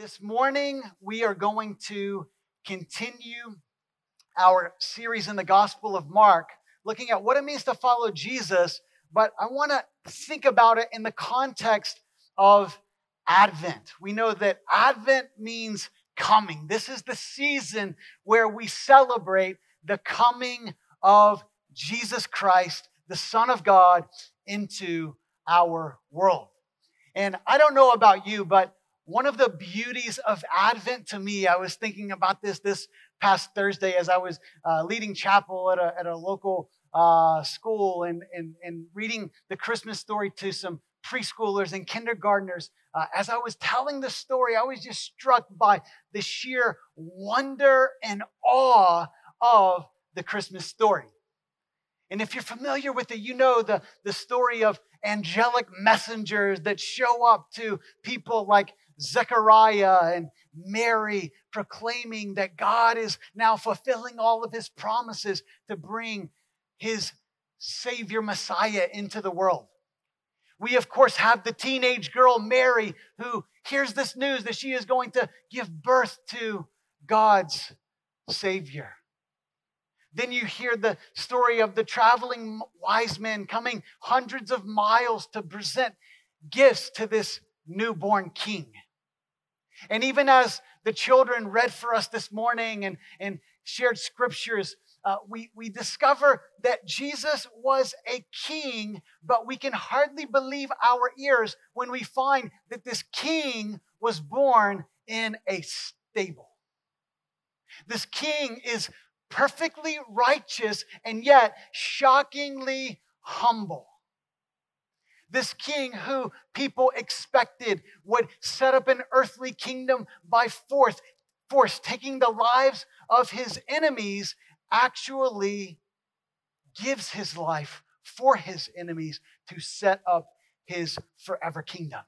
This morning, we are going to continue our series in the Gospel of Mark, looking at what it means to follow Jesus. But I want to think about it in the context of Advent. We know that Advent means coming. This is the season where we celebrate the coming of Jesus Christ, the Son of God, into our world. And I don't know about you, but one of the beauties of Advent to me, I was thinking about this this past Thursday as I was uh, leading chapel at a, at a local uh, school and, and, and reading the Christmas story to some preschoolers and kindergartners. Uh, as I was telling the story, I was just struck by the sheer wonder and awe of the Christmas story. And if you're familiar with it, you know the, the story of angelic messengers that show up to people like Zechariah and Mary, proclaiming that God is now fulfilling all of his promises to bring his Savior Messiah into the world. We, of course, have the teenage girl Mary who hears this news that she is going to give birth to God's Savior. Then you hear the story of the traveling wise men coming hundreds of miles to present gifts to this newborn king. And even as the children read for us this morning and, and shared scriptures, uh, we, we discover that Jesus was a king, but we can hardly believe our ears when we find that this king was born in a stable. This king is perfectly righteous and yet shockingly humble. This king who people expected would set up an earthly kingdom by force, force taking the lives of his enemies, actually gives his life for his enemies to set up his forever kingdom.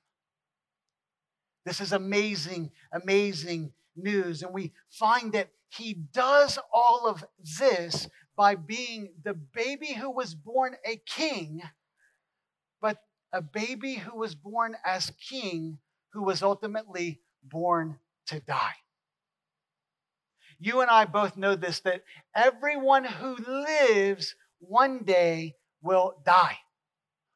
This is amazing, amazing news. And we find that he does all of this by being the baby who was born a king, a baby who was born as king who was ultimately born to die. You and I both know this that everyone who lives one day will die.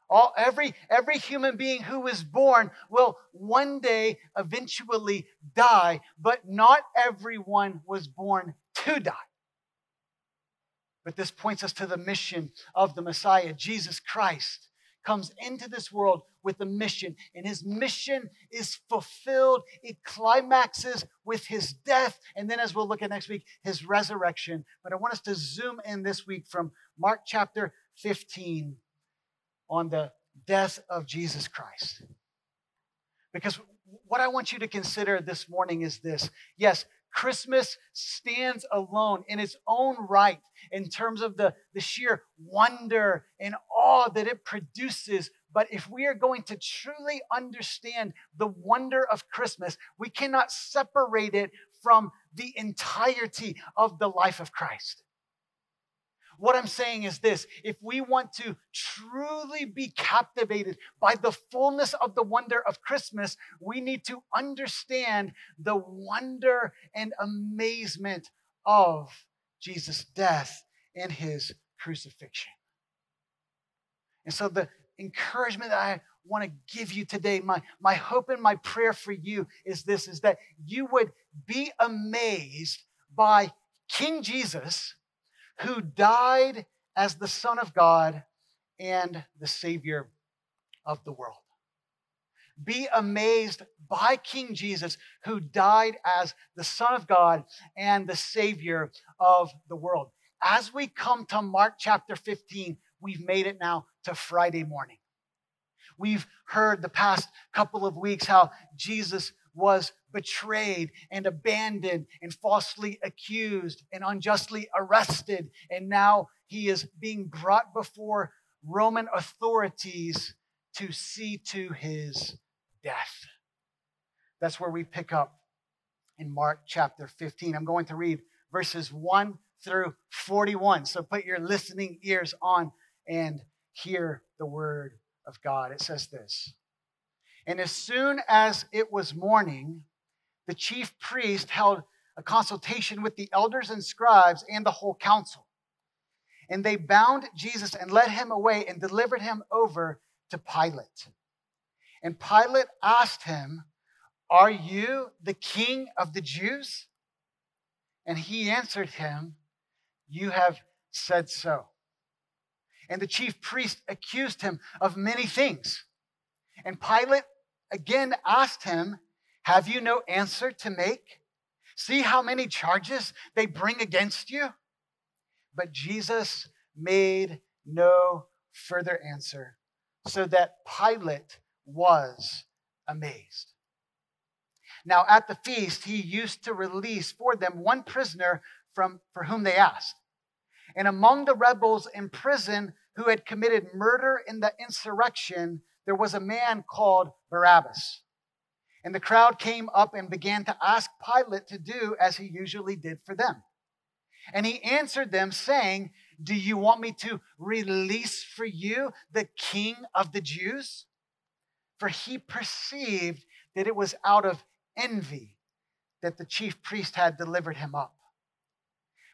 All, every, every human being who is born will one day eventually die, but not everyone was born to die. But this points us to the mission of the Messiah, Jesus Christ comes into this world with a mission, and his mission is fulfilled. It climaxes with his death, and then, as we'll look at next week, his resurrection. But I want us to zoom in this week from Mark chapter 15 on the death of Jesus Christ. Because what I want you to consider this morning is this yes, Christmas stands alone in its own right in terms of the, the sheer wonder and awe that it produces. But if we are going to truly understand the wonder of Christmas, we cannot separate it from the entirety of the life of Christ. What I'm saying is this if we want to truly be captivated by the fullness of the wonder of Christmas, we need to understand the wonder and amazement of Jesus' death and his crucifixion. And so, the encouragement that I want to give you today, my, my hope and my prayer for you is this is that you would be amazed by King Jesus who died as the Son of God and the Savior of the world. Be amazed by King Jesus, who died as the Son of God and the Savior of the world. As we come to Mark chapter 15, we've made it now to Friday morning. We've heard the past couple of weeks how Jesus was betrayed and abandoned and falsely accused and unjustly arrested. And now he is being brought before Roman authorities to see to his death. That's where we pick up in Mark chapter 15. I'm going to read verses 1 through 41. So put your listening ears on and hear the word of God. It says this And as soon as it was morning, the chief priest held a consultation with the elders and scribes and the whole council. And they bound Jesus and led him away and delivered him over to Pilate. And Pilate asked him, Are you the king of the Jews? And he answered him, You have said so. And the chief priest accused him of many things. And Pilate again asked him, Have you no answer to make? See how many charges they bring against you? But Jesus made no further answer, so that Pilate was amazed. Now, at the feast, he used to release for them one prisoner from, for whom they asked. And among the rebels in prison who had committed murder in the insurrection, there was a man called Barabbas. And the crowd came up and began to ask Pilate to do as he usually did for them. And he answered them, saying, Do you want me to release for you the king of the Jews? For he perceived that it was out of envy that the chief priest had delivered him up.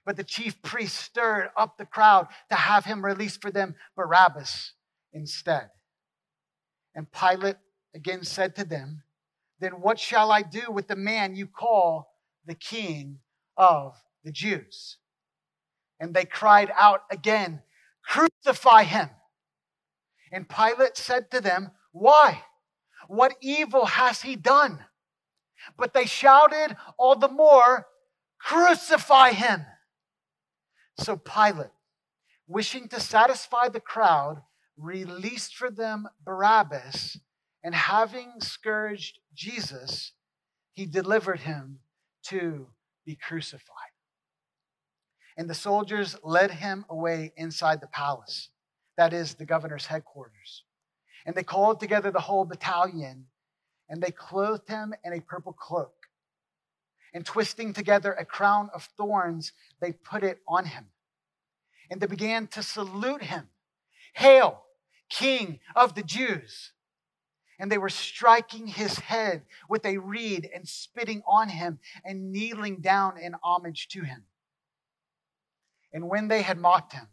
But the chief priest stirred up the crowd to have him release for them Barabbas instead. And Pilate again said to them, then what shall I do with the man you call the king of the Jews? And they cried out again, Crucify him. And Pilate said to them, Why? What evil has he done? But they shouted all the more, Crucify him. So Pilate, wishing to satisfy the crowd, released for them Barabbas and having scourged Jesus, he delivered him to be crucified. And the soldiers led him away inside the palace, that is, the governor's headquarters. And they called together the whole battalion, and they clothed him in a purple cloak. And twisting together a crown of thorns, they put it on him. And they began to salute him Hail, King of the Jews! And they were striking his head with a reed and spitting on him and kneeling down in homage to him. And when they had mocked him,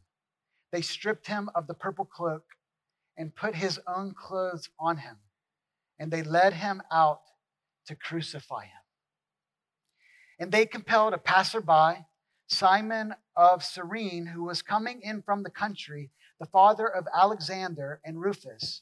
they stripped him of the purple cloak and put his own clothes on him, and they led him out to crucify him. And they compelled a passerby, Simon of Cyrene, who was coming in from the country, the father of Alexander and Rufus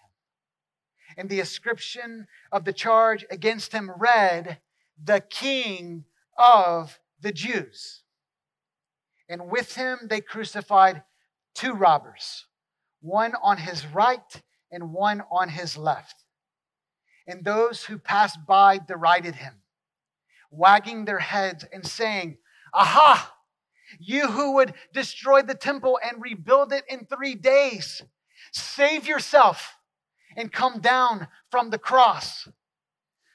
and the ascription of the charge against him read, the King of the Jews. And with him they crucified two robbers, one on his right and one on his left. And those who passed by derided him, wagging their heads and saying, Aha! You who would destroy the temple and rebuild it in three days, save yourself and come down from the cross.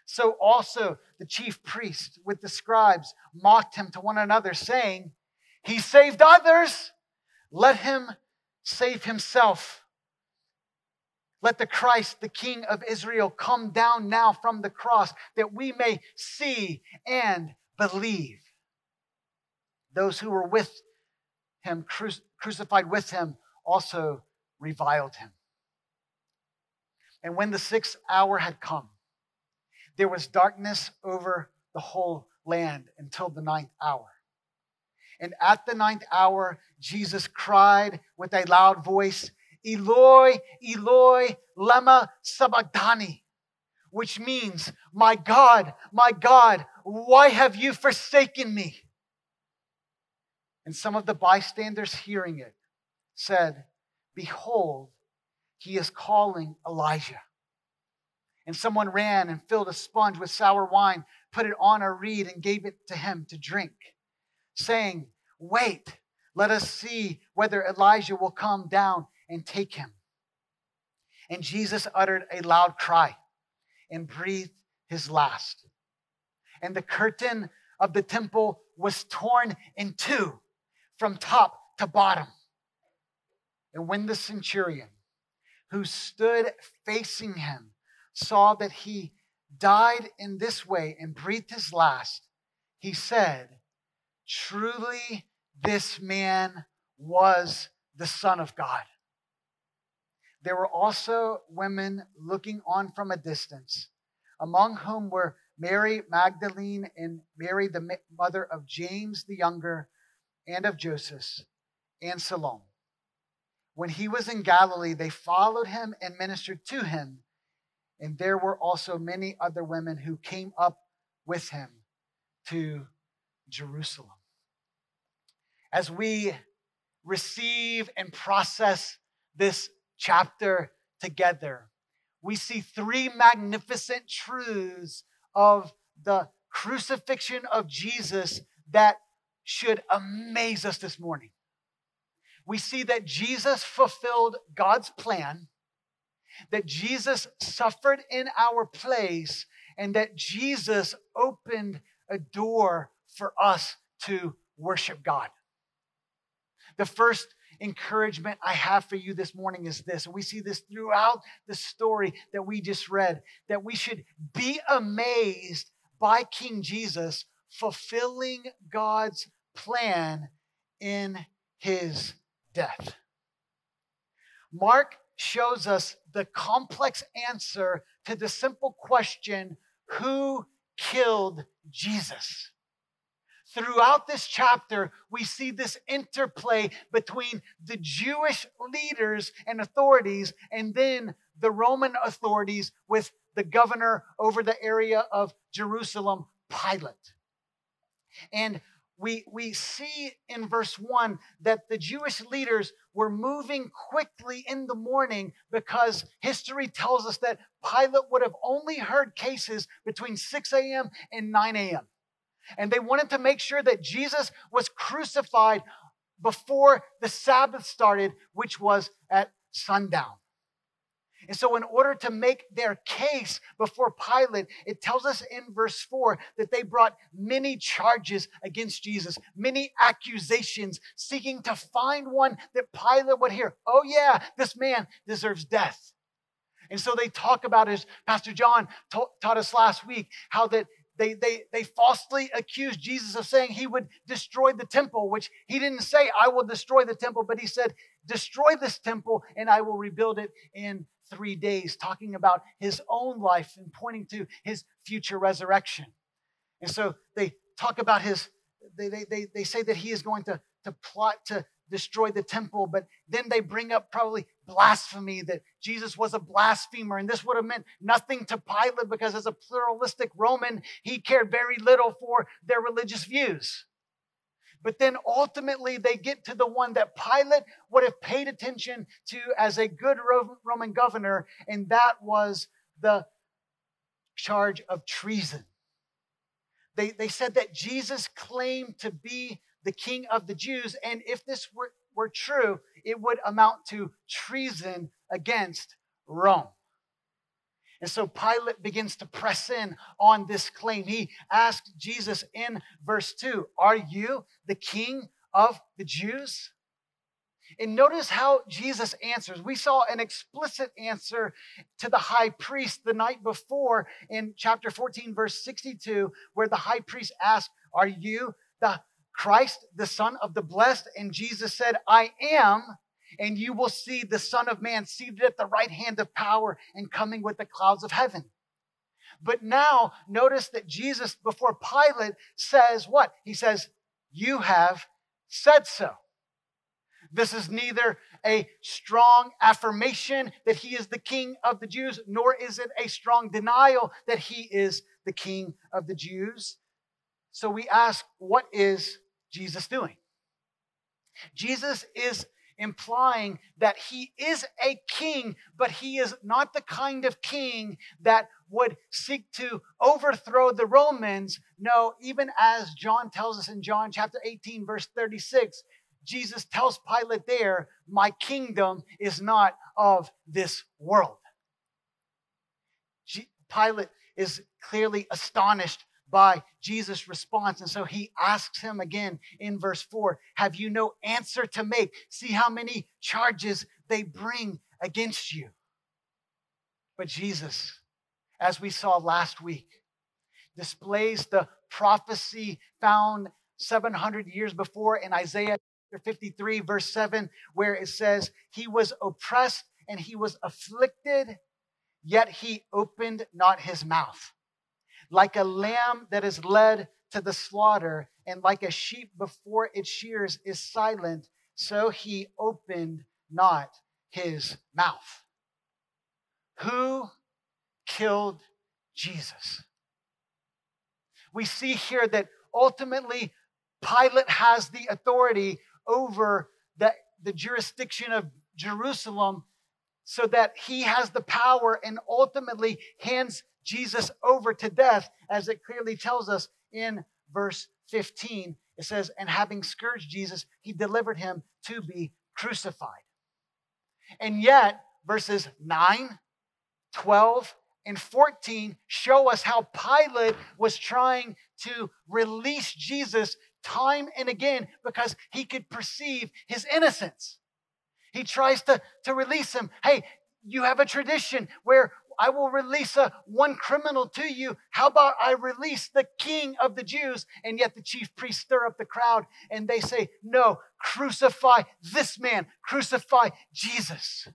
So also the chief priest with the scribes mocked him to one another, saying, He saved others, let him save himself. Let the Christ, the King of Israel, come down now from the cross that we may see and believe. Those who were with him, crucified with him, also reviled him. And when the sixth hour had come, there was darkness over the whole land until the ninth hour. And at the ninth hour, Jesus cried with a loud voice, Eloi, Eloi, lema sabachthani, which means, My God, my God, why have you forsaken me? And some of the bystanders hearing it said, Behold, he is calling Elijah. And someone ran and filled a sponge with sour wine, put it on a reed, and gave it to him to drink. saying, Wait, let us see whether Elijah will come down and take him. And Jesus uttered a loud cry and breathed his last. And the curtain of the temple was torn in two from top to bottom. And when the centurion who stood facing him saw that he died in this way and breathed his last, he said, Truly, this man was the Son of God. There were also women looking on from a distance, among whom were Mary Magdalene and Mary, the mother of James the younger and of Joseph, and Salome. When he was in Galilee, they followed him and ministered to him. And there were also many other women who came up with him to Jerusalem. As we receive and process this chapter together, we see three magnificent truths of the crucifixion of Jesus that should amaze us this morning we see that Jesus fulfilled God's plan, that Jesus suffered in our place, and that Jesus opened a door for us to worship God. The first encouragement I have for you this morning is this, and we see this throughout the story that we just read, that we should be amazed by King Jesus fulfilling God's plan in his death. Mark shows us the complex answer to the simple question who killed Jesus? Throughout this chapter, we see this interplay between the Jewish leaders and authorities and then the Roman authorities with the governor over the area of Jerusalem, Pilate. And we, we see in verse 1 that the Jewish leaders were moving quickly in the morning because history tells us that Pilate would have only heard cases between 6 a.m. and 9 a.m. And they wanted to make sure that Jesus was crucified before the Sabbath started, which was at sundown. And so, in order to make their case before Pilate, it tells us in verse 4 that they brought many charges against Jesus, many accusations, seeking to find one that Pilate would hear. Oh, yeah, this man deserves death. And so they talk about, as Pastor John taught us last week, how that they, they, they falsely accused Jesus of saying he would destroy the temple, which he didn't say, I will destroy the temple, but he said, Destroy this temple and I will rebuild it in three days, talking about his own life and pointing to his future resurrection. And so they talk about his, they, they, they, they say that he is going to, to plot to destroy the temple, but then they bring up probably blasphemy that Jesus was a blasphemer. And this would have meant nothing to Pilate because, as a pluralistic Roman, he cared very little for their religious views. But then ultimately they get to the one that Pilate would have paid attention to as a good Roman governor, and that was the charge of treason. They, they said that Jesus claimed to be the king of the Jews, and if this were, were true, it would amount to treason against Rome. And so Pilate begins to press in on this claim. He asked Jesus in verse 2 Are you the king of the Jews? And notice how Jesus answers. We saw an explicit answer to the high priest the night before in chapter 14, verse 62, where the high priest asked, Are you the Christ, the Son of the Blessed? And Jesus said, I am and you will see the Son of Man seated at the right hand of power and coming with the clouds of heaven. But now, notice that Jesus, before Pilate, says what? He says, You have said so. This is neither a strong affirmation that he is the king of the Jews, nor is it a strong denial that he is the king of the Jews. So we ask, what is Jesus doing? Jesus is implying that he is a king, but he is not the kind of king that would seek to overthrow the Romans. No, even as John tells us in John chapter 18, verse 36, Jesus tells Pilate there, My kingdom is not of this world. Pilate is clearly astonished by Jesus' response. And so he asks him again in verse 4 Have you no answer to make? See how many charges they bring against you. But Jesus, as we saw last week, displays the prophecy found 700 years before in Isaiah 53, verse 7, where it says, He was oppressed and he was afflicted, yet he opened not his mouth. Like a lamb that is led to the slaughter, and like a sheep before its shears is silent, so he opened not his mouth. Who killed Jesus? We see here that ultimately Pilate has the authority over the, the jurisdiction of Jerusalem so that he has the power and ultimately hands Jesus over to death, as it clearly tells us in verse 15. It says, And having scourged Jesus, he delivered him to be crucified. And yet, verses 9, 12, and 14 show us how Pilate was trying to release Jesus time and again because he could perceive his innocence. He tries to, to release him. Hey, you have a tradition where I will release a one criminal to you. How about I release the king of the Jews? And yet the chief priests stir up the crowd and they say, No, crucify this man, crucify Jesus.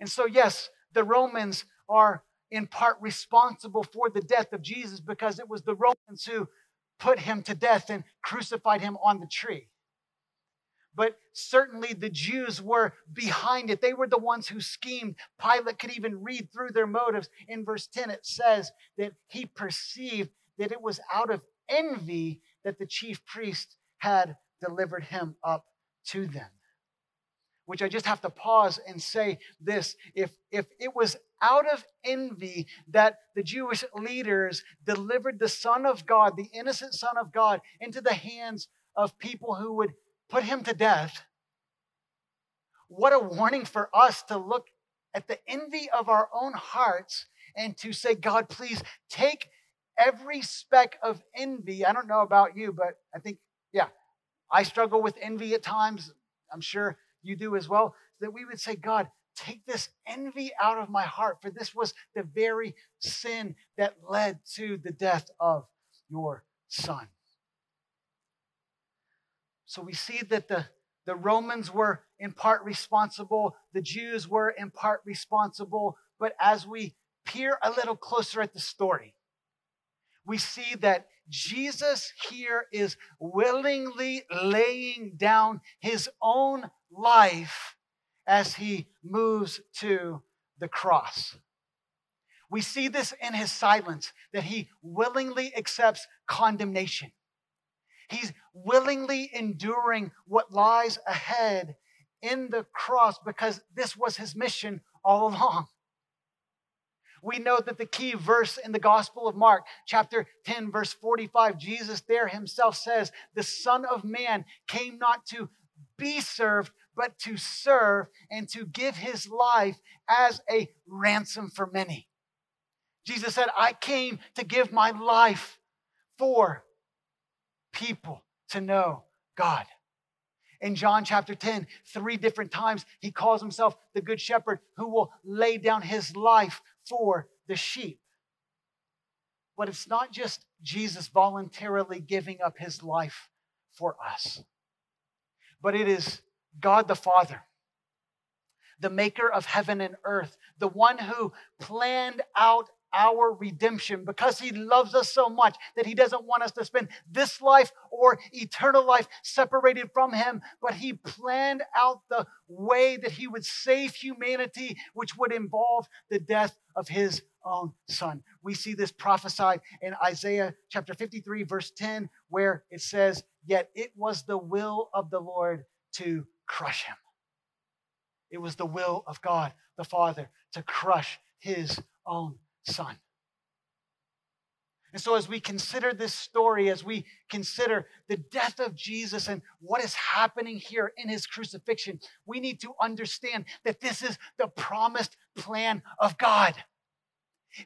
And so, yes, the Romans are in part responsible for the death of Jesus because it was the Romans who put him to death and crucified him on the tree. But certainly the Jews were behind it. They were the ones who schemed. Pilate could even read through their motives. In verse 10, it says that he perceived that it was out of envy that the chief priest had delivered him up to them. Which I just have to pause and say this if, if it was out of envy that the Jewish leaders delivered the Son of God, the innocent Son of God, into the hands of people who would put him to death. What a warning for us to look at the envy of our own hearts and to say, God, please take every speck of envy. I don't know about you, but I think, yeah, I struggle with envy at times. I'm sure you do as well. That we would say, God, Take this envy out of my heart, for this was the very sin that led to the death of your son. So we see that the, the Romans were in part responsible, the Jews were in part responsible, but as we peer a little closer at the story, we see that Jesus here is willingly laying down his own life as he moves to the cross. We see this in his silence that he willingly accepts condemnation. He's willingly enduring what lies ahead in the cross because this was his mission all along. We know that the key verse in the Gospel of Mark, chapter 10, verse 45, Jesus there himself says, The Son of Man came not to be served, but to serve and to give his life as a ransom for many. Jesus said, I came to give my life for people to know God. In John chapter 10, three different times, he calls himself the good shepherd who will lay down his life for the sheep. But it's not just Jesus voluntarily giving up his life for us, but it is God the Father, the maker of heaven and earth, the one who planned out our redemption because he loves us so much that he doesn't want us to spend this life or eternal life separated from him, but he planned out the way that he would save humanity, which would involve the death of his own son. We see this prophesied in Isaiah chapter 53, verse 10, where it says, Yet it was the will of the Lord to crush him. It was the will of God the Father to crush his own son. And so, as we consider this story, as we consider the death of Jesus and what is happening here in his crucifixion, we need to understand that this is the promised plan of God.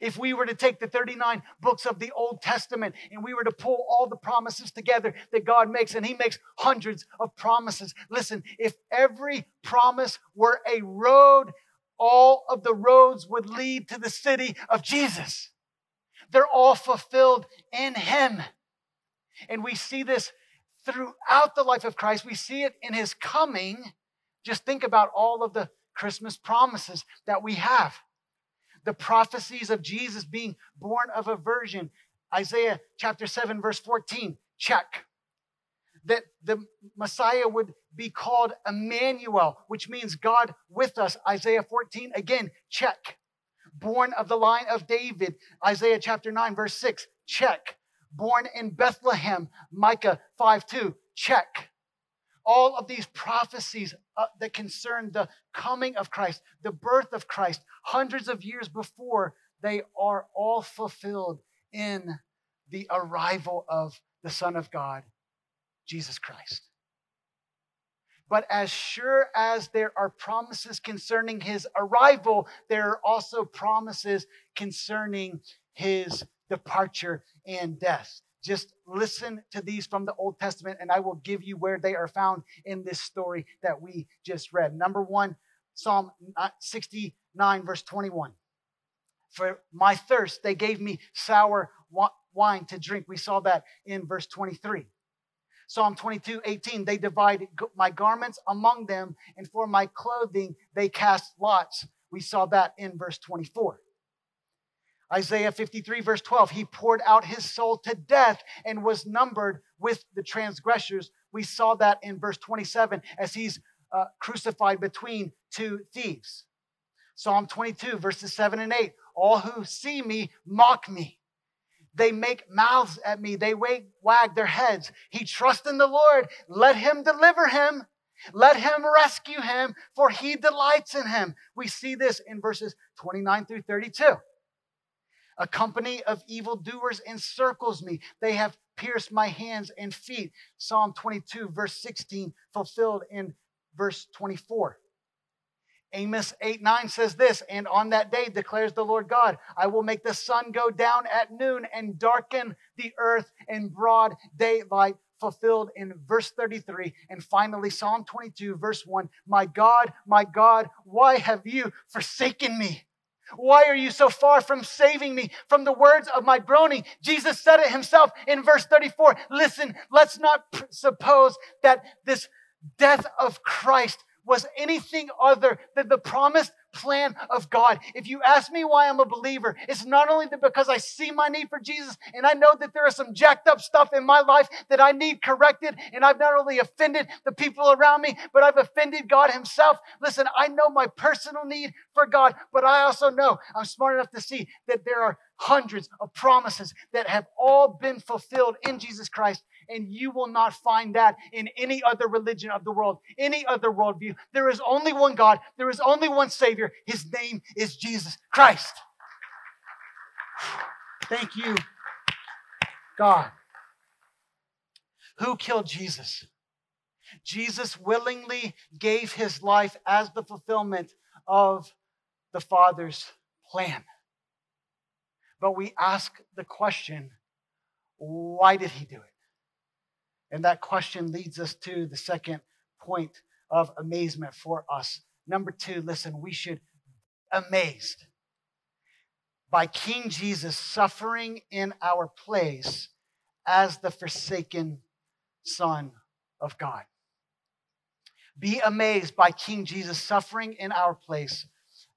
If we were to take the 39 books of the Old Testament and we were to pull all the promises together that God makes, and He makes hundreds of promises. Listen, if every promise were a road, all of the roads would lead to the city of Jesus. They're all fulfilled in Him. And we see this throughout the life of Christ. We see it in His coming. Just think about all of the Christmas promises that we have. The prophecies of Jesus being born of a virgin. Isaiah chapter 7, verse 14, check. That the Messiah would be called Emmanuel, which means God with us. Isaiah 14, again, check born of the line of David, Isaiah chapter 9, verse 6, check. Born in Bethlehem, Micah 5 2, check. All of these prophecies uh, that concern the coming of Christ, the birth of Christ, hundreds of years before, they are all fulfilled in the arrival of the Son of God, Jesus Christ. But as sure as there are promises concerning his arrival, there are also promises concerning his departure and death. Just listen to these from the Old Testament, and I will give you where they are found in this story that we just read. Number one, Psalm 69, verse 21. For my thirst, they gave me sour wine to drink. We saw that in verse 23. Psalm 22, 18, they divide my garments among them, and for my clothing they cast lots. We saw that in verse 24. Isaiah 53, verse 12, he poured out his soul to death and was numbered with the transgressors. We saw that in verse 27 as he's uh, crucified between two thieves. Psalm 22, verses 7 and 8, all who see me mock me. They make mouths at me. They wag their heads. He trusts in the Lord. Let him deliver him. Let him rescue him, for he delights in him. We see this in verses 29 through 32. A company of evildoers encircles me. They have pierced my hands and feet. Psalm 22, verse 16, fulfilled in verse 24. Amos 8 9 says this, and on that day declares the Lord God, I will make the sun go down at noon and darken the earth in broad daylight, fulfilled in verse 33. And finally, Psalm 22, verse 1 My God, my God, why have you forsaken me? Why are you so far from saving me from the words of my groaning? Jesus said it himself in verse 34. Listen, let's not suppose that this death of Christ was anything other than the promised plan of God. If you ask me why I'm a believer, it's not only because I see my need for Jesus and I know that there is some jacked up stuff in my life that I need corrected, and I've not only offended the people around me, but I've offended God Himself. Listen, I know my personal need for God, but I also know I'm smart enough to see that there are hundreds of promises that have all been fulfilled in Jesus Christ and you will not find that in any other religion of the world, any other worldview. There is only one God, there is only one Savior. His name is Jesus Christ. Thank you, God. Who killed Jesus? Jesus willingly gave his life as the fulfillment of the Father's plan. But we ask the question why did he do it? And that question leads us to the second point of amazement for us. Number two, listen, we should amazed by King Jesus suffering in our place as the forsaken Son of God. Be amazed by King Jesus suffering in our place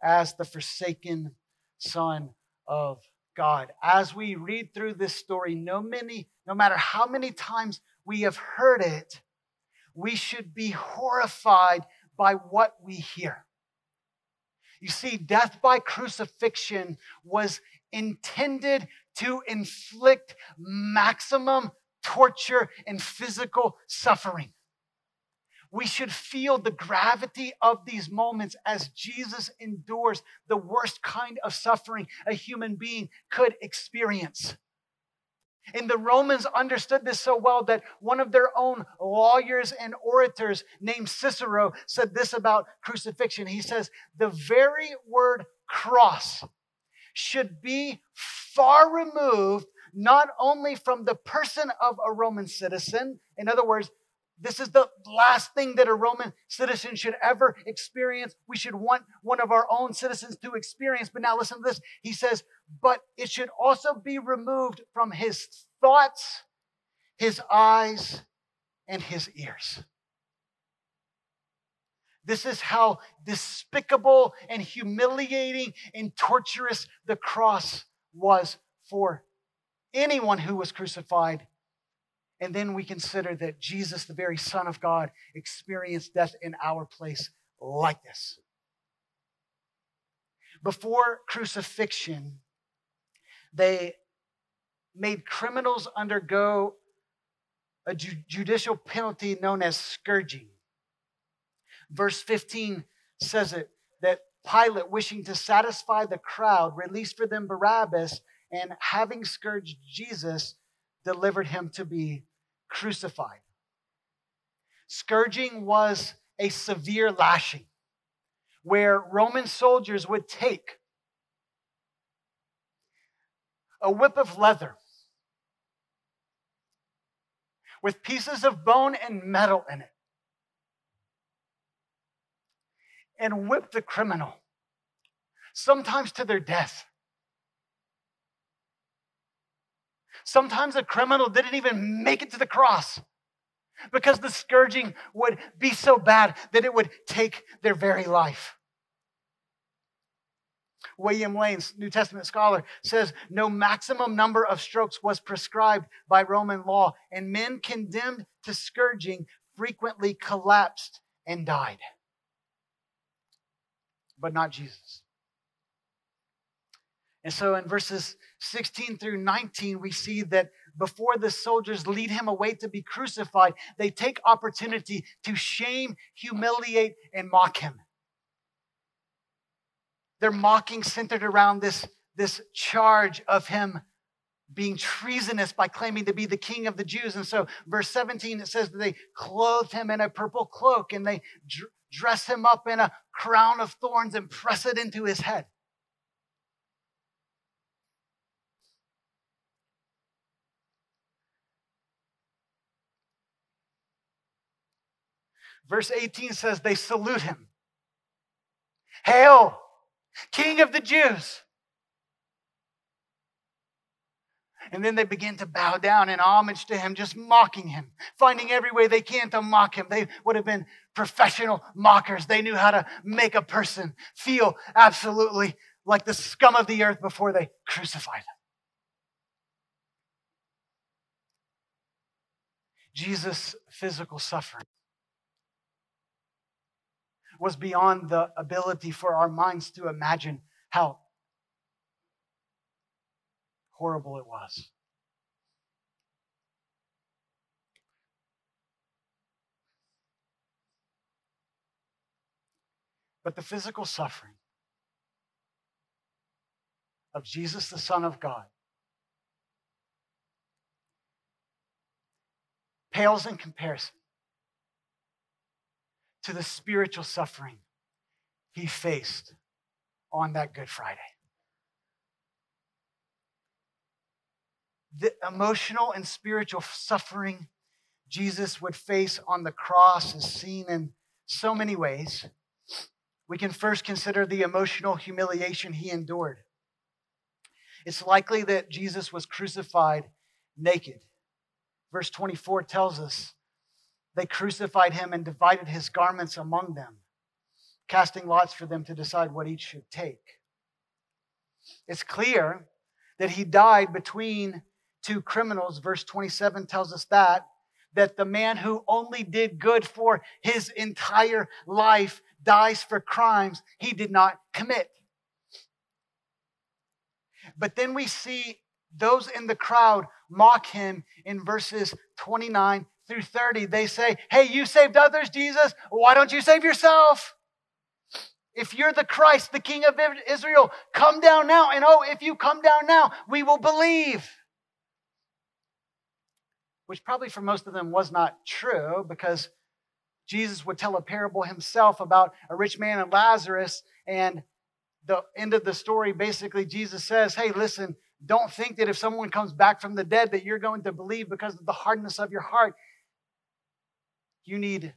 as the forsaken Son of God. As we read through this story, no many, no matter how many times we have heard it, we should be horrified by what we hear. You see, death by crucifixion was intended to inflict maximum torture and physical suffering. We should feel the gravity of these moments as Jesus endures the worst kind of suffering a human being could experience. And the Romans understood this so well that one of their own lawyers and orators named Cicero said this about crucifixion. He says, The very word cross should be far removed not only from the person of a Roman citizen, in other words, this is the last thing that a Roman citizen should ever experience. We should want one of our own citizens to experience. But now listen to this. He says, but it should also be removed from his thoughts, his eyes, and his ears. This is how despicable and humiliating and torturous the cross was for anyone who was crucified. And then we consider that Jesus, the very Son of God, experienced death in our place like this. Before crucifixion, they made criminals undergo a ju- judicial penalty known as scourging. Verse 15 says it that Pilate, wishing to satisfy the crowd, released for them Barabbas and having scourged Jesus, delivered him to be crucified. Scourging was a severe lashing where Roman soldiers would take a whip of leather with pieces of bone and metal in it and whip the criminal, sometimes to their death. Sometimes a criminal didn't even make it to the cross because the scourging would be so bad that it would take their very life. William Lane's New Testament scholar says no maximum number of strokes was prescribed by Roman law, and men condemned to scourging frequently collapsed and died. But not Jesus. And so in verses 16 through 19, we see that before the soldiers lead him away to be crucified, they take opportunity to shame, humiliate, and mock him. Their mocking centered around this, this charge of him being treasonous by claiming to be the king of the Jews. And so, verse 17, it says that they clothed him in a purple cloak and they dress him up in a crown of thorns and press it into his head. Verse 18 says they salute him. Hail, King of the Jews. And then they begin to bow down in homage to him, just mocking him, finding every way they can to mock him. They would have been professional mockers. They knew how to make a person feel absolutely like the scum of the earth before they crucified him. Jesus' physical suffering was beyond the ability for our minds to imagine how horrible it was. But the physical suffering of Jesus, the Son of God, pales in comparison to the spiritual suffering he faced on that Good Friday. The emotional and spiritual suffering Jesus would face on the cross is seen in so many ways. We can first consider the emotional humiliation he endured. It's likely that Jesus was crucified naked. Verse 24 tells us they crucified him and divided his garments among them, casting lots for them to decide what each should take. It's clear that he died between two criminals. Verse 27 tells us that that the man who only did good for his entire life dies for crimes he did not commit. But then we see those in the crowd mock him in verses 29 through 30, they say, Hey, you saved others, Jesus. Why don't you save yourself? If you're the Christ, the King of Israel, come down now. And oh, if you come down now, we will believe. which probably for most of them was not true because Jesus would tell a parable himself about a rich man and Lazarus. And the end of the story basically, Jesus says, Hey, listen, don't think that if someone comes back from the dead that you're going to believe because of the hardness of your heart. You need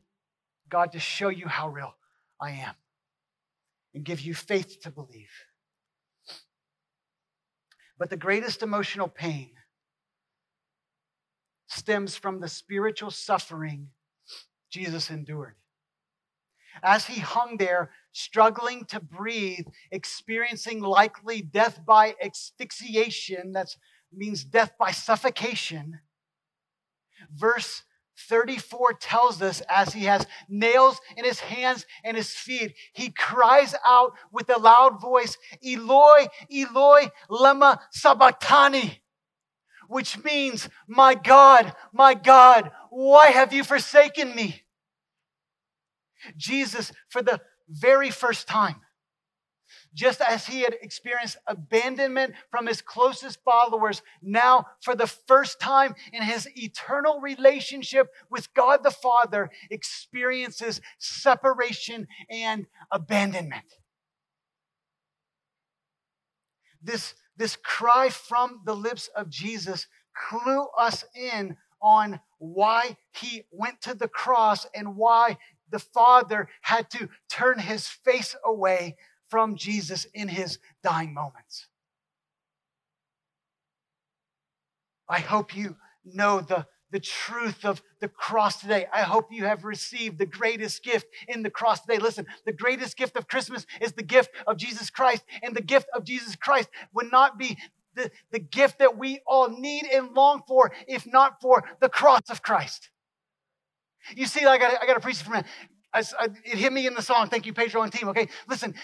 God to show you how real I am and give you faith to believe. But the greatest emotional pain stems from the spiritual suffering Jesus endured. As he hung there, struggling to breathe, experiencing likely death by asphyxiation, that means death by suffocation, verse 34 tells us as he has nails in his hands and his feet, he cries out with a loud voice, Eloi, Eloi, lema sabachthani, which means, My God, my God, why have you forsaken me? Jesus, for the very first time, just as he had experienced abandonment from his closest followers, now for the first time in his eternal relationship with God the Father, experiences separation and abandonment. This, this cry from the lips of Jesus clue us in on why he went to the cross and why the Father had to turn his face away from Jesus in his dying moments. I hope you know the, the truth of the cross today. I hope you have received the greatest gift in the cross today. Listen, the greatest gift of Christmas is the gift of Jesus Christ, and the gift of Jesus Christ would not be the, the gift that we all need and long for if not for the cross of Christ. You see, I got I to preach for a minute. I, I, it hit me in the song. Thank you, Pedro and team. Okay, listen.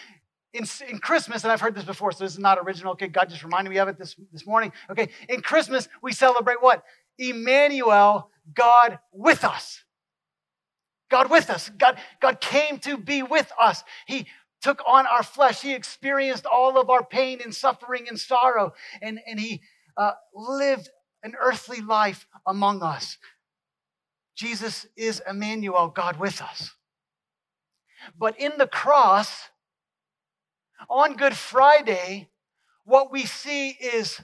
In, in Christmas, and I've heard this before, so this is not original. Okay, God just reminded me of it this, this morning. Okay, in Christmas, we celebrate what? Emmanuel, God with us. God with us. God, God came to be with us. He took on our flesh. He experienced all of our pain and suffering and sorrow, and, and He uh, lived an earthly life among us. Jesus is Emmanuel, God with us. But in the cross, on Good Friday, what we see is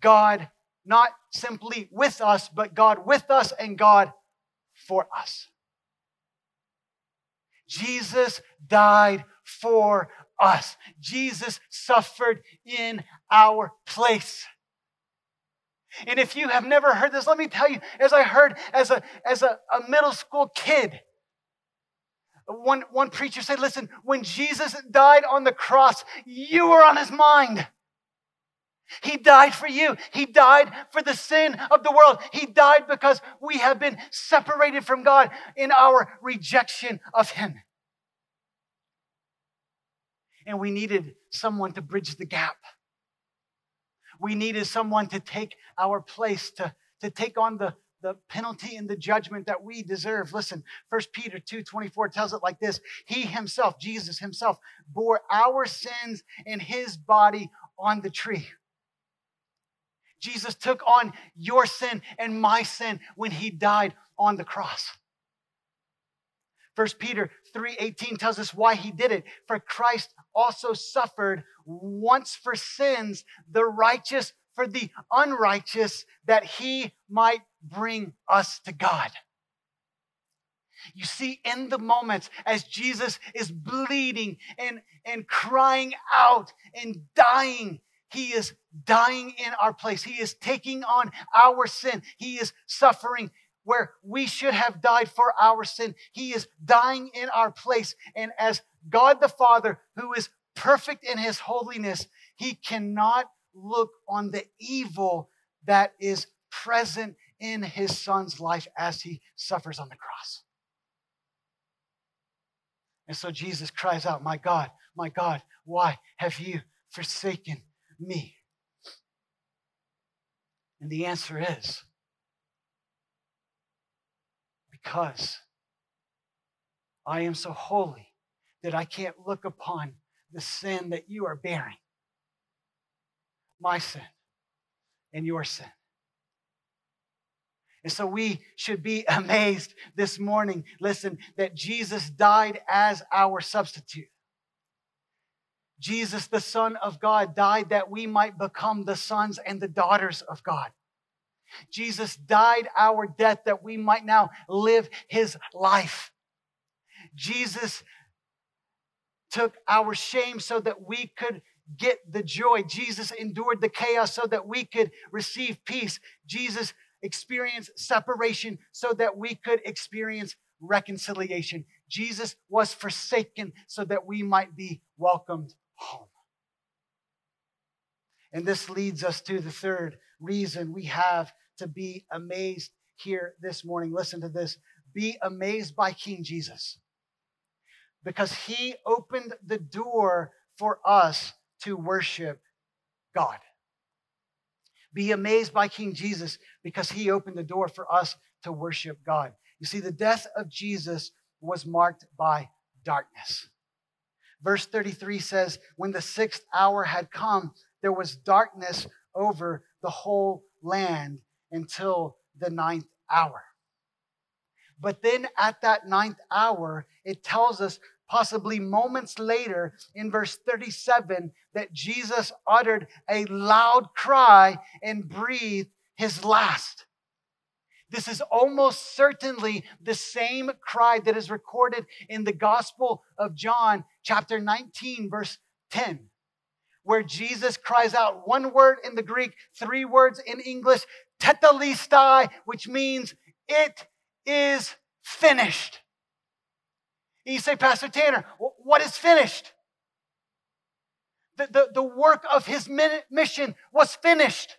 God not simply with us, but God with us and God for us. Jesus died for us. Jesus suffered in our place. And if you have never heard this, let me tell you, as I heard as a, as a, a middle school kid, one, one preacher said, Listen, when Jesus died on the cross, you were on his mind. He died for you. He died for the sin of the world. He died because we have been separated from God in our rejection of him. And we needed someone to bridge the gap. We needed someone to take our place, to, to take on the, the penalty and the judgment that we deserve. Listen, 1 Peter 2 24 tells it like this He himself, Jesus himself, bore our sins in his body on the tree. Jesus took on your sin and my sin when he died on the cross. 1 Peter 3:18 tells us why he did it. For Christ also suffered once for sins, the righteous for the unrighteous, that he might bring us to God. You see, in the moments as Jesus is bleeding and, and crying out and dying, he is dying in our place. He is taking on our sin. He is suffering where we should have died for our sin. He is dying in our place. And as God the Father, who is perfect in his holiness, he cannot look on the evil that is present in his son's life as he suffers on the cross. And so Jesus cries out, My God, my God, why have you forsaken me? And the answer is because I am so holy that I can't look upon the sin that you are bearing my sin and your sin. And so we should be amazed this morning, listen, that Jesus died as our substitute. Jesus, the Son of God, died that we might become the sons and the daughters of God. Jesus died our death that we might now live his life. Jesus took our shame so that we could get the joy. Jesus endured the chaos so that we could receive peace. Jesus experienced separation so that we could experience reconciliation. Jesus was forsaken so that we might be welcomed home. And this leads us to the third reason we have to be amazed here this morning. Listen to this be amazed by King Jesus because he opened the door for us to worship God. Be amazed by King Jesus because he opened the door for us to worship God. You see, the death of Jesus was marked by darkness. Verse 33 says, When the sixth hour had come, there was darkness over the whole land until the ninth hour. But then at that ninth hour, it tells us possibly moments later in verse 37 that Jesus uttered a loud cry and breathed his last. This is almost certainly the same cry that is recorded in the Gospel of John, chapter 19, verse 10, where Jesus cries out one word in the Greek, three words in English, tetelestai, which means it is finished. And you say, Pastor Tanner, what is finished? The, the, the work of his mission was finished.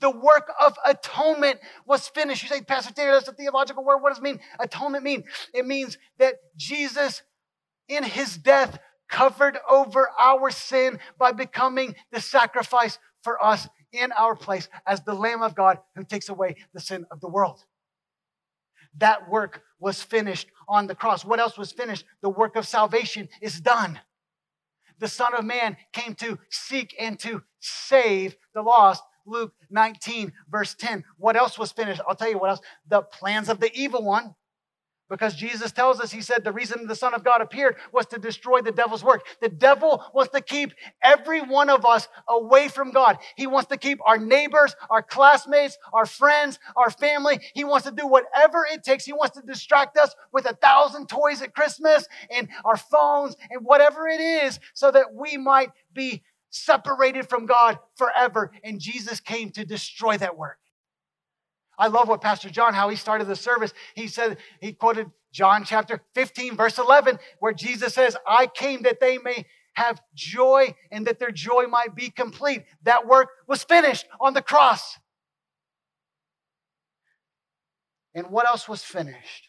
The work of atonement was finished. You say, Pastor Tanner, that's a theological word. What does it mean? Atonement mean? It means that Jesus, in his death, covered over our sin by becoming the sacrifice for us in our place as the Lamb of God who takes away the sin of the world. That work was finished on the cross. What else was finished? The work of salvation is done. The Son of Man came to seek and to save the lost. Luke 19, verse 10. What else was finished? I'll tell you what else. The plans of the evil one because Jesus tells us, He said, the reason the Son of God appeared was to destroy the devil's work. The devil wants to keep every one of us away from God. He wants to keep our neighbors, our classmates, our friends, our family. He wants to do whatever it takes. He wants to distract us with a thousand toys at Christmas and our phones and whatever it is so that we might be separated from God forever. And Jesus came to destroy that work. I love what Pastor John, how he started the service. He said, he quoted John chapter 15, verse 11, where Jesus says, I came that they may have joy and that their joy might be complete. That work was finished on the cross. And what else was finished?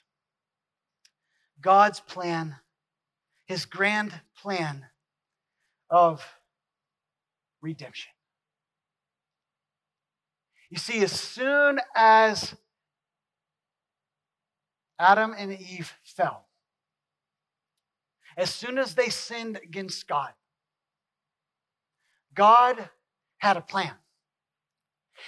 God's plan, his grand plan of redemption. You see, as soon as Adam and Eve fell, as soon as they sinned against God, God had a plan.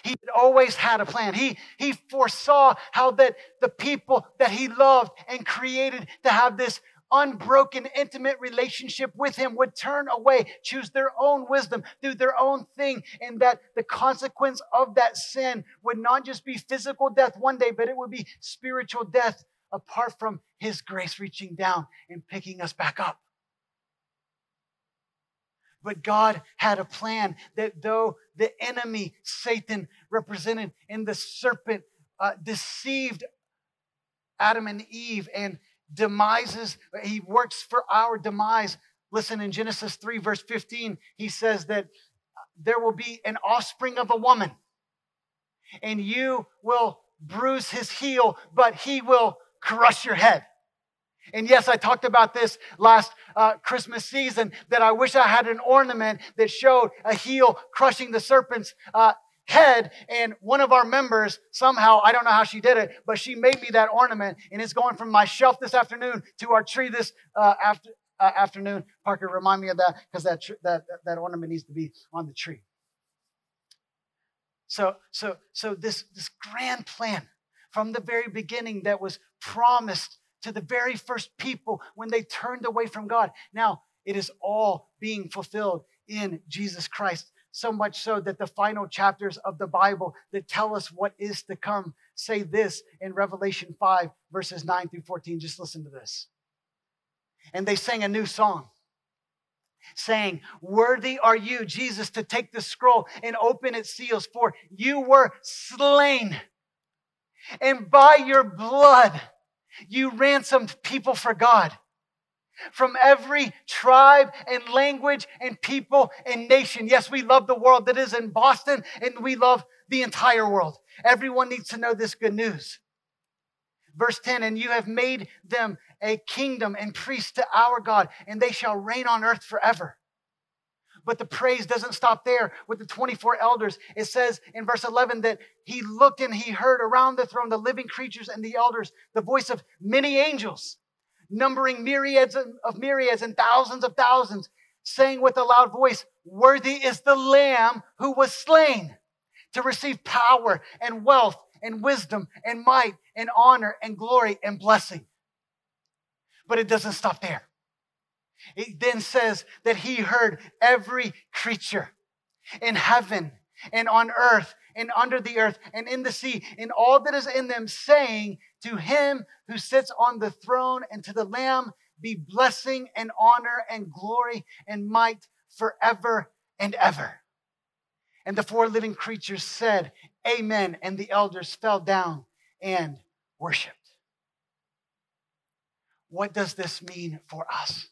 He always had a plan. He, he foresaw how that the people that he loved and created to have this unbroken, intimate relationship with Him would turn away, choose their own wisdom, do their own thing, and that the consequence of that sin would not just be physical death one day, but it would be spiritual death apart from His grace reaching down and picking us back up. But God had a plan that though the enemy, Satan, represented in the serpent, uh, deceived Adam and Eve and demises, he works for our demise. Listen, in Genesis 3, verse 15, he says that there will be an offspring of a woman, and you will bruise his heel, but he will crush your head. And yes, I talked about this last uh, Christmas season that I wish I had an ornament that showed a heel crushing the serpent's uh, head. And one of our members, somehow, I don't know how she did it, but she made me that ornament. And it's going from my shelf this afternoon to our tree this uh, after, uh, afternoon. Parker, remind me of that because that, tr- that, that ornament needs to be on the tree. So, so, so this, this grand plan from the very beginning that was promised to the very first people when they turned away from God. Now, it is all being fulfilled in Jesus Christ. So much so that the final chapters of the Bible that tell us what is to come say this in Revelation 5, verses 9 through 14. Just listen to this. And they sang a new song saying, Worthy are you, Jesus, to take the scroll and open its seals, for you were slain. And by your blood, you ransomed people for God from every tribe and language and people and nation. Yes, we love the world that is in Boston and we love the entire world. Everyone needs to know this good news. Verse 10 And you have made them a kingdom and priests to our God, and they shall reign on earth forever. But the praise doesn't stop there with the 24 elders. It says in verse 11 that he looked and he heard around the throne the living creatures and the elders, the voice of many angels, numbering myriads of myriads and thousands of thousands, saying with a loud voice, Worthy is the Lamb who was slain to receive power and wealth and wisdom and might and honor and glory and blessing. But it doesn't stop there. It then says that he heard every creature in heaven and on earth and under the earth and in the sea and all that is in them saying to him who sits on the throne and to the lamb be blessing and honor and glory and might forever and ever. And the four living creatures said, Amen. And the elders fell down and worshiped. What does this mean for us?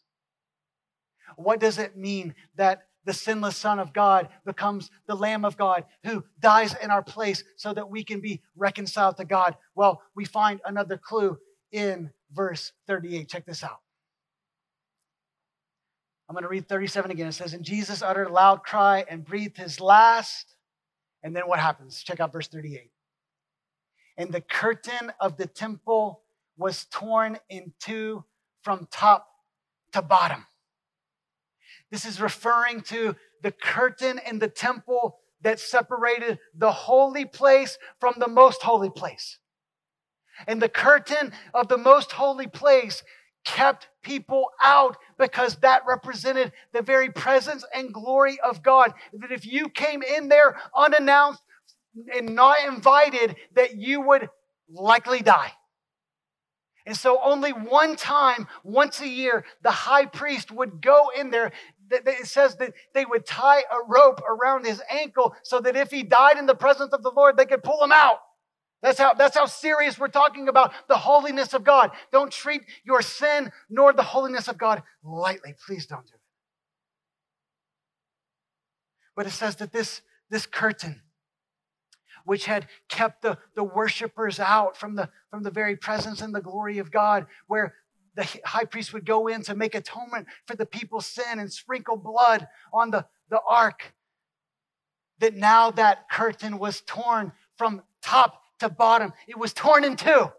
What does it mean that the sinless Son of God becomes the Lamb of God who dies in our place so that we can be reconciled to God? Well, we find another clue in verse 38. Check this out. I'm going to read 37 again. It says, And Jesus uttered a loud cry and breathed his last. And then what happens? Check out verse 38. And the curtain of the temple was torn in two from top to bottom. This is referring to the curtain in the temple that separated the holy place from the most holy place. And the curtain of the most holy place kept people out because that represented the very presence and glory of God. That if you came in there unannounced and not invited, that you would likely die. And so, only one time, once a year, the high priest would go in there it says that they would tie a rope around his ankle so that if he died in the presence of the Lord, they could pull him out. That's how, that's how serious we're talking about the holiness of God. Don't treat your sin nor the holiness of God lightly. Please don't do it. But it says that this, this curtain, which had kept the, the worshipers out from the, from the very presence and the glory of God, where the high priest would go in to make atonement for the people's sin and sprinkle blood on the, the ark. That now that curtain was torn from top to bottom, it was torn in two.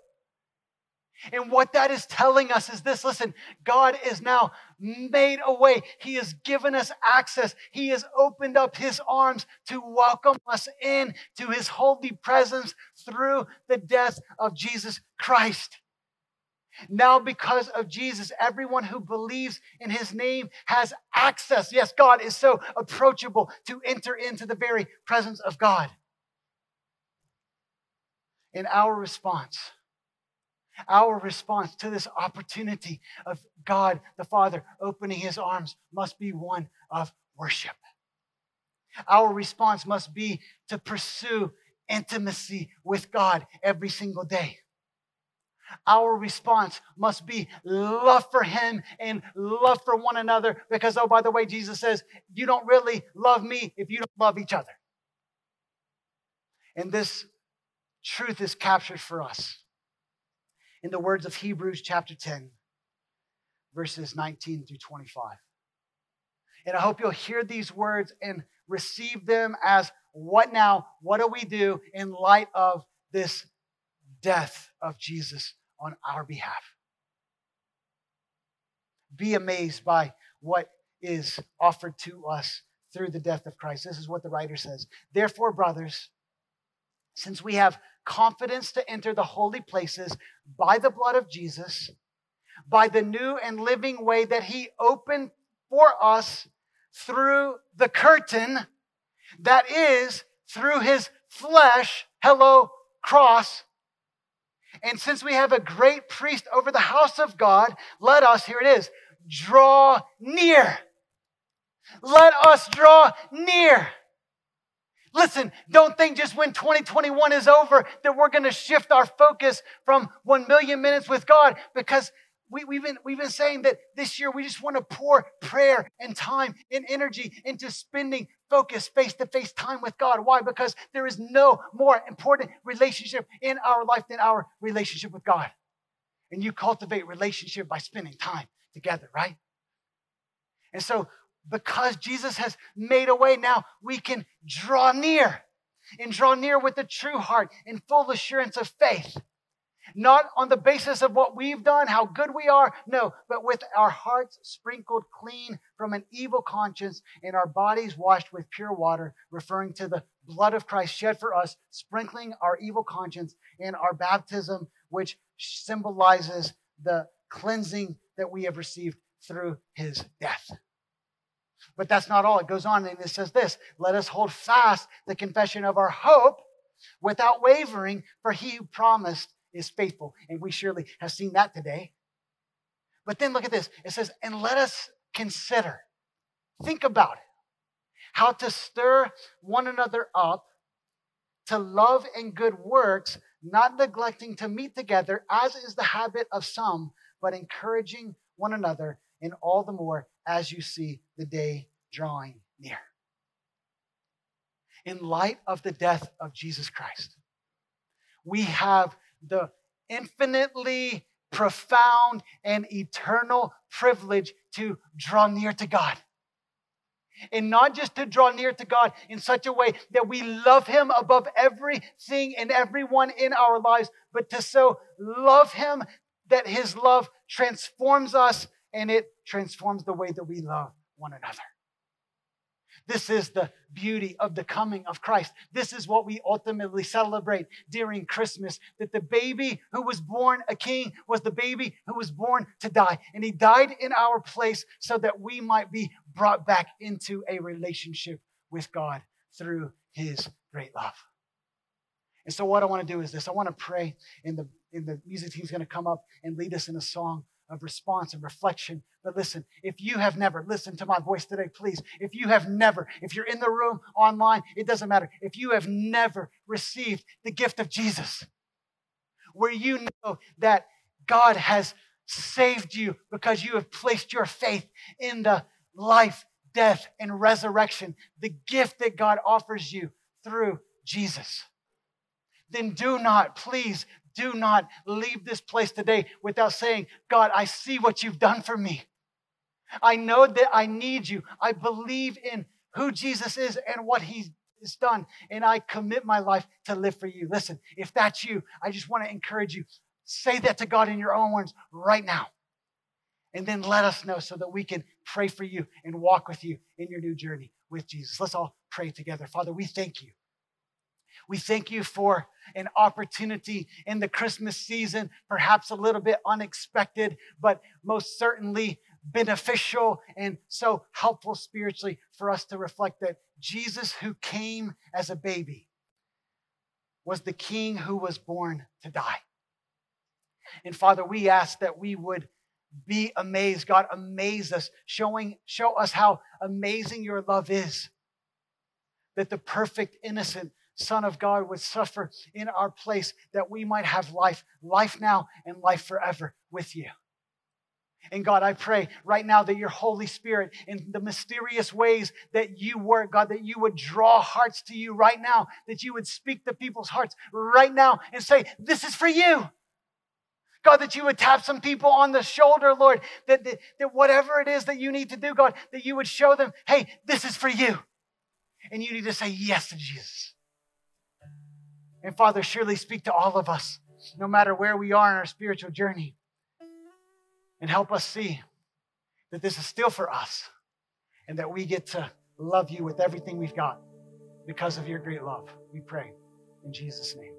And what that is telling us is this listen, God is now made a way. He has given us access. He has opened up his arms to welcome us in to his holy presence through the death of Jesus Christ. Now, because of Jesus, everyone who believes in his name has access. Yes, God is so approachable to enter into the very presence of God. In our response, our response to this opportunity of God the Father opening his arms must be one of worship. Our response must be to pursue intimacy with God every single day our response must be love for Him and love for one another. Because, oh, by the way, Jesus says, you don't really love me if you don't love each other. And this truth is captured for us in the words of Hebrews chapter 10, verses 19 through 25. And I hope you'll hear these words and receive them as what now? What do we do in light of this death of Jesus on our behalf. Be amazed by what is offered to us through the death of Christ. This is what the writer says. Therefore, brothers, since we have confidence to enter the holy places by the blood of Jesus, by the new and living way that he opened for us through the curtain that is through his flesh, hello, cross. And since we have a great priest over the house of God, let us, here it is, draw near. Let us draw near. Listen, don't think just when 2021 is over that we're going to shift our focus from 1 million minutes with God because we, we've, been, we've been saying that this year we just want to pour prayer and time and energy into spending focus face to face time with God. Why? Because there is no more important relationship in our life than our relationship with God. And you cultivate relationship by spending time together, right? And so, because Jesus has made a way, now we can draw near and draw near with a true heart in full assurance of faith not on the basis of what we've done, how good we are, no, but with our hearts sprinkled clean from an evil conscience and our bodies washed with pure water, referring to the blood of Christ shed for us, sprinkling our evil conscience in our baptism, which symbolizes the cleansing that we have received through his death. But that's not all. It goes on and it says this let us hold fast the confession of our hope without wavering, for he who promised is faithful. And we surely have seen that today. But then look at this it says, and let us consider, think about it, how to stir one another up to love and good works, not neglecting to meet together, as is the habit of some, but encouraging one another, and all the more as you see the day drawing near. In light of the death of Jesus Christ, we have the infinitely profound and eternal privilege to draw near to God. And not just to draw near to God in such a way that we love Him above everything and everyone in our lives, but to so love Him that His love transforms us and it transforms the way that we love one another. This is the beauty of the coming of Christ. This is what we ultimately celebrate during Christmas that the baby who was born a king was the baby who was born to die. And he died in our place so that we might be brought back into a relationship with God through his great love. And so, what I want to do is this I want to pray, and the, and the music team's going to come up and lead us in a song of response and reflection. But listen, if you have never listened to my voice today, please, if you have never, if you're in the room, online, it doesn't matter. If you have never received the gift of Jesus, where you know that God has saved you because you have placed your faith in the life, death, and resurrection, the gift that God offers you through Jesus, then do not, please do not leave this place today without saying, God, I see what you've done for me. I know that I need you. I believe in who Jesus is and what he has done, and I commit my life to live for you. Listen, if that's you, I just want to encourage you. Say that to God in your own words right now. And then let us know so that we can pray for you and walk with you in your new journey with Jesus. Let's all pray together. Father, we thank you we thank you for an opportunity in the Christmas season, perhaps a little bit unexpected, but most certainly beneficial and so helpful spiritually for us to reflect that Jesus, who came as a baby, was the king who was born to die. And Father, we ask that we would be amazed. God, amaze us, showing, show us how amazing your love is. That the perfect, innocent, Son of God would suffer in our place that we might have life, life now and life forever with you. And God, I pray right now that your Holy Spirit, in the mysterious ways that you work, God, that you would draw hearts to you right now, that you would speak to people's hearts right now and say, This is for you. God, that you would tap some people on the shoulder, Lord, that, that, that whatever it is that you need to do, God, that you would show them, Hey, this is for you. And you need to say yes to Jesus. And Father, surely speak to all of us, no matter where we are in our spiritual journey, and help us see that this is still for us and that we get to love you with everything we've got because of your great love. We pray in Jesus' name.